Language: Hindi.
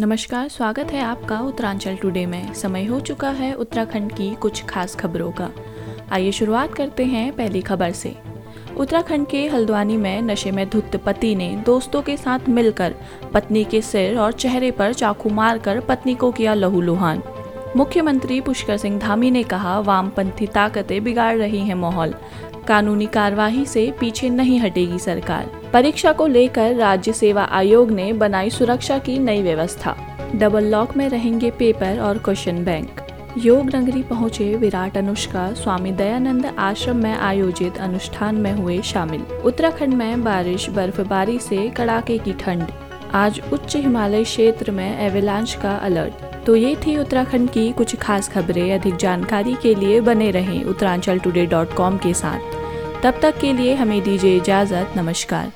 नमस्कार, स्वागत है आपका उत्तरांचल टुडे में। समय हो चुका है उत्तराखंड की कुछ खास खबरों का। आइए शुरुआत करते हैं पहली खबर से। उत्तराखंड के हल्द्वानी में नशे में धुत पति ने दोस्तों के साथ मिलकर पत्नी के सिर और चेहरे पर चाकू मारकर पत्नी को किया लहूलुहान मुख्यमंत्री पुष्कर सिंह धामी ने कहा, वामपंथी ताकतें बिगाड़ रही हैं माहौल। कानूनी कार्यवाही से पीछे नहीं हटेगी सरकार। परीक्षा को लेकर राज्य सेवा आयोग ने बनाई सुरक्षा की नई व्यवस्था। डबल लॉक में रहेंगे पेपर और क्वेश्चन बैंक। योग नगरी पहुँचे विराट अनुष्का, स्वामी दयानंद आश्रम में आयोजित अनुष्ठान में हुए शामिल। उत्तराखंड में बारिश, बर्फबारी से कड़ाके की ठंड। आज उच्च हिमालय क्षेत्र में एवेलांच का अलर्ट तो ये थी उत्तराखंड की कुछ खास खबरें। अधिक जानकारी के लिए बने रहें उत्तरांचल के साथ। तब तक के लिए हमें दीजिए इजाज़त नमस्कार।